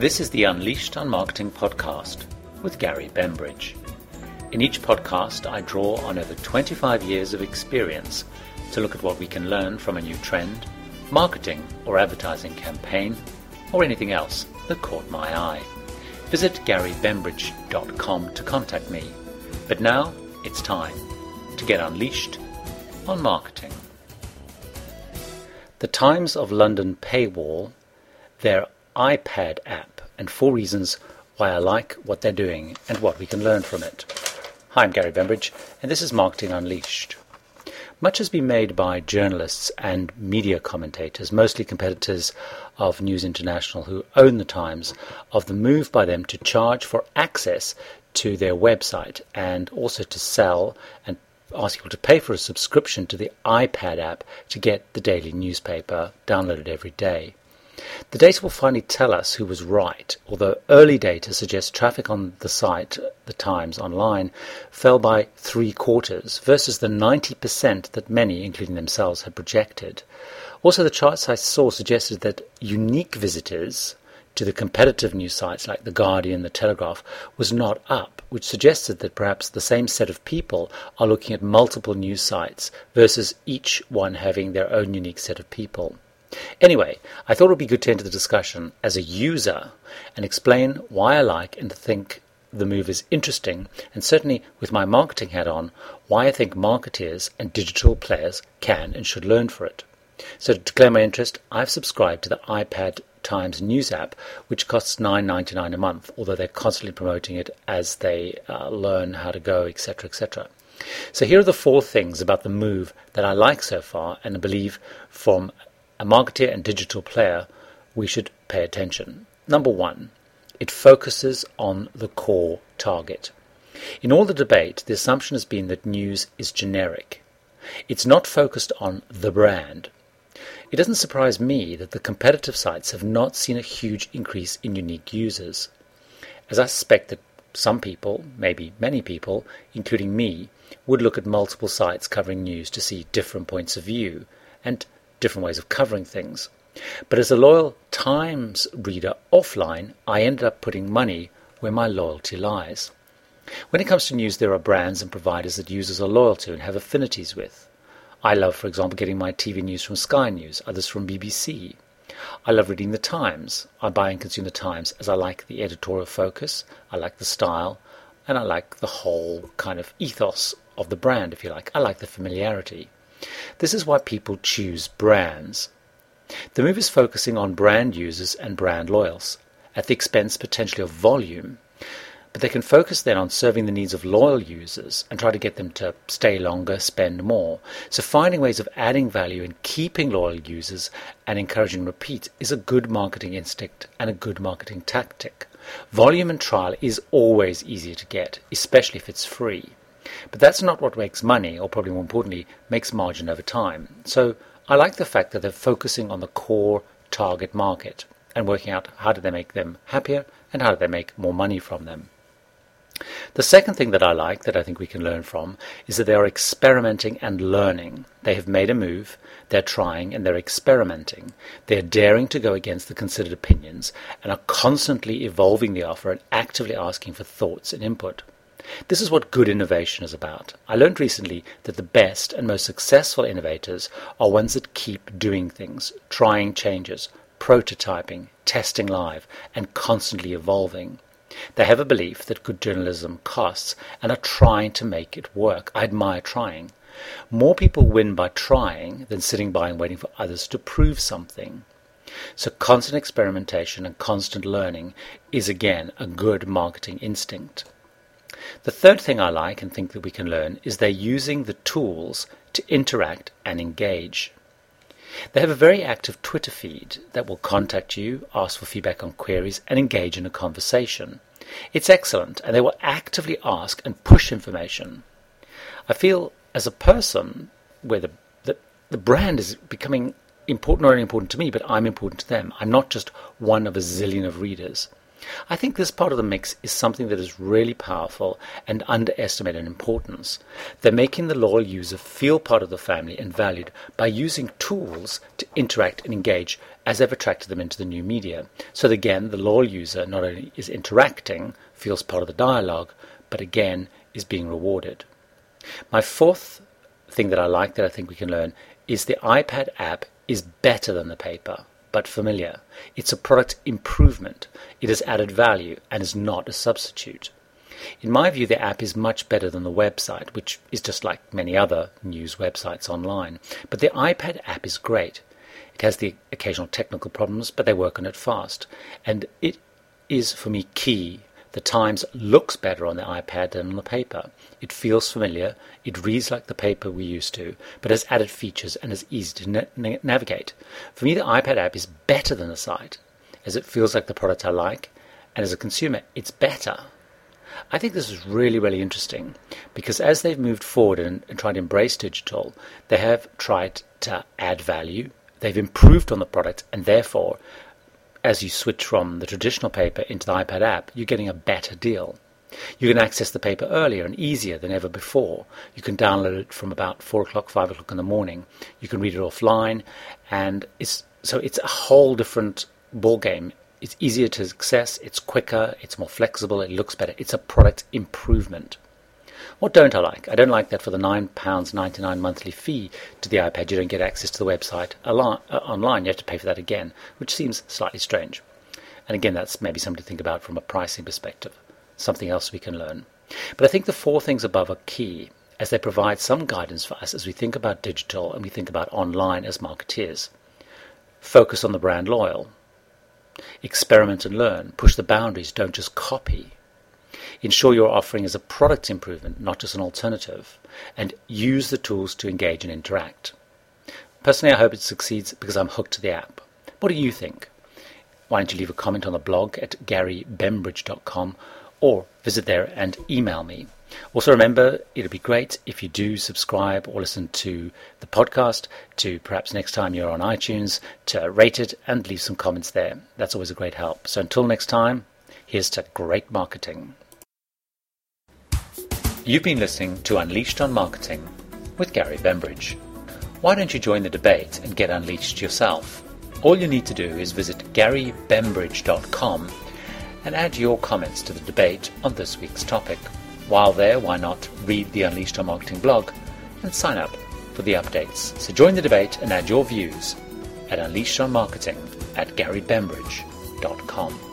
This is the Unleashed on Marketing podcast with Gary Bembridge. In each podcast, I draw on over 25 years of experience to look at what we can learn from a new trend, marketing or advertising campaign, or anything else that caught my eye. Visit garybembridge.com to contact me. But now it's time to get unleashed on marketing. The Times of London paywall their iPad app and four reasons why I like what they're doing and what we can learn from it. Hi, I'm Gary Bembridge, and this is Marketing Unleashed. Much has been made by journalists and media commentators, mostly competitors of News International who own the Times, of the move by them to charge for access to their website and also to sell and ask people to pay for a subscription to the iPad app to get the daily newspaper downloaded every day. The data will finally tell us who was right, although early data suggests traffic on the site, The Times Online, fell by three quarters versus the 90% that many, including themselves, had projected. Also, the charts I saw suggested that unique visitors to the competitive news sites like The Guardian, The Telegraph, was not up, which suggested that perhaps the same set of people are looking at multiple news sites versus each one having their own unique set of people. Anyway, I thought it would be good to enter the discussion as a user and explain why I like and think the move is interesting, and certainly with my marketing hat on, why I think marketeers and digital players can and should learn for it. So to declare my interest, I've subscribed to the iPad Times news app, which costs $9.99 a month, although they're constantly promoting it as they uh, learn how to go, etc., etc. So here are the four things about the move that I like so far and believe from a marketer and digital player, we should pay attention. Number one, it focuses on the core target. In all the debate, the assumption has been that news is generic. It's not focused on the brand. It doesn't surprise me that the competitive sites have not seen a huge increase in unique users, as I suspect that some people, maybe many people, including me, would look at multiple sites covering news to see different points of view, and different ways of covering things. But as a loyal Times reader offline, I ended up putting money where my loyalty lies. When it comes to news, there are brands and providers that users are loyal to and have affinities with. I love, for example, getting my TV news from Sky News, others from BBC. I love reading The Times. I buy and consume The Times as I like the editorial focus, I like the style, and I like the whole kind of ethos of the brand, if you like. I like the familiarity. This is why people choose brands. The move is focusing on brand users and brand loyals, at the expense potentially of volume, but they can focus then on serving the needs of loyal users and try to get them to stay longer, spend more. So finding ways of adding value and keeping loyal users and encouraging repeat is a good marketing instinct and a good marketing tactic. Volume and trial is always easier to get, especially if it's free. But that's not what makes money, or probably more importantly, makes margin over time. So I like the fact that they're focusing on the core target market and working out how do they make them happier and how do they make more money from them. The second thing that I like, that I think we can learn from, is that they are experimenting and learning. They have made a move, they're trying, and they're experimenting. They're daring to go against the considered opinions and are constantly evolving the offer and actively asking for thoughts and input. This is what good innovation is about. I learned recently that the best and most successful innovators are ones that keep doing things, trying changes, prototyping, testing live, and constantly evolving. They have a belief that good journalism costs and are trying to make it work. I admire trying. More people win by trying than sitting by and waiting for others to prove something. So constant experimentation and constant learning is again a good marketing instinct. The third thing I like and think that we can learn is they're using the tools to interact and engage. They have a very active Twitter feed that will contact you, ask for feedback on queries, and engage in a conversation. It's excellent, and they will actively ask and push information. I feel as a person where the, the, the brand is becoming important, not only important to me, but I'm important to them. I'm not just one of a zillion of readers. I think this part of the mix is something that is really powerful and underestimated in importance. They're making the loyal user feel part of the family and valued by using tools to interact and engage as they've attracted them into the new media. So again, the loyal user not only is interacting, feels part of the dialogue, but again is being rewarded. My fourth thing that I like that I think we can learn is the iPad app is better than the paper but familiar. It's a product improvement. It has added value and is not a substitute. In my view, the app is much better than the website, which is just like many other news websites online. But the iPad app is great. It has the occasional technical problems, but they work on it fast. And it is, for me, key the Times looks better on the iPad than on the paper. It feels familiar, it reads like the paper we used to, but has added features and is easy to na- na- navigate. For me, the iPad app is better than the site, as it feels like the product I like, and as a consumer, it's better. I think this is really, really interesting because as they've moved forward and, and tried to embrace digital, they have tried to add value, they've improved on the product, and therefore as you switch from the traditional paper into the iPad app, you're getting a better deal. You can access the paper earlier and easier than ever before. You can download it from about four o'clock, five o'clock in the morning. You can read it offline, and it's so it's a whole different ball game. It's easier to access. It's quicker. It's more flexible. It looks better. It's a product improvement. What don't I like? I don't like that for the £9.99 monthly fee to the iPad, you don't get access to the website uh, online. You have to pay for that again, which seems slightly strange. And again, that's maybe something to think about from a pricing perspective, something else we can learn. But I think the four things above are key as they provide some guidance for us as we think about digital and we think about online as marketeers. Focus on the brand loyal. Experiment and learn. Push the boundaries. Don't just copy. Ensure your offering is a product improvement, not just an alternative, and use the tools to engage and interact. Personally, I hope it succeeds because I'm hooked to the app. What do you think? Why don't you leave a comment on the blog at garybembridge.com or visit there and email me. Also, remember, it'd be great if you do subscribe or listen to the podcast, to perhaps next time you're on iTunes, to rate it and leave some comments there. That's always a great help. So until next time, here's to great marketing. You've been listening to Unleashed on Marketing with Gary Bembridge. Why don't you join the debate and get unleashed yourself? All you need to do is visit garybembridge.com and add your comments to the debate on this week's topic. While there, why not read the Unleashed on Marketing blog and sign up for the updates? So join the debate and add your views at Unleashed on Marketing at garybembridge.com.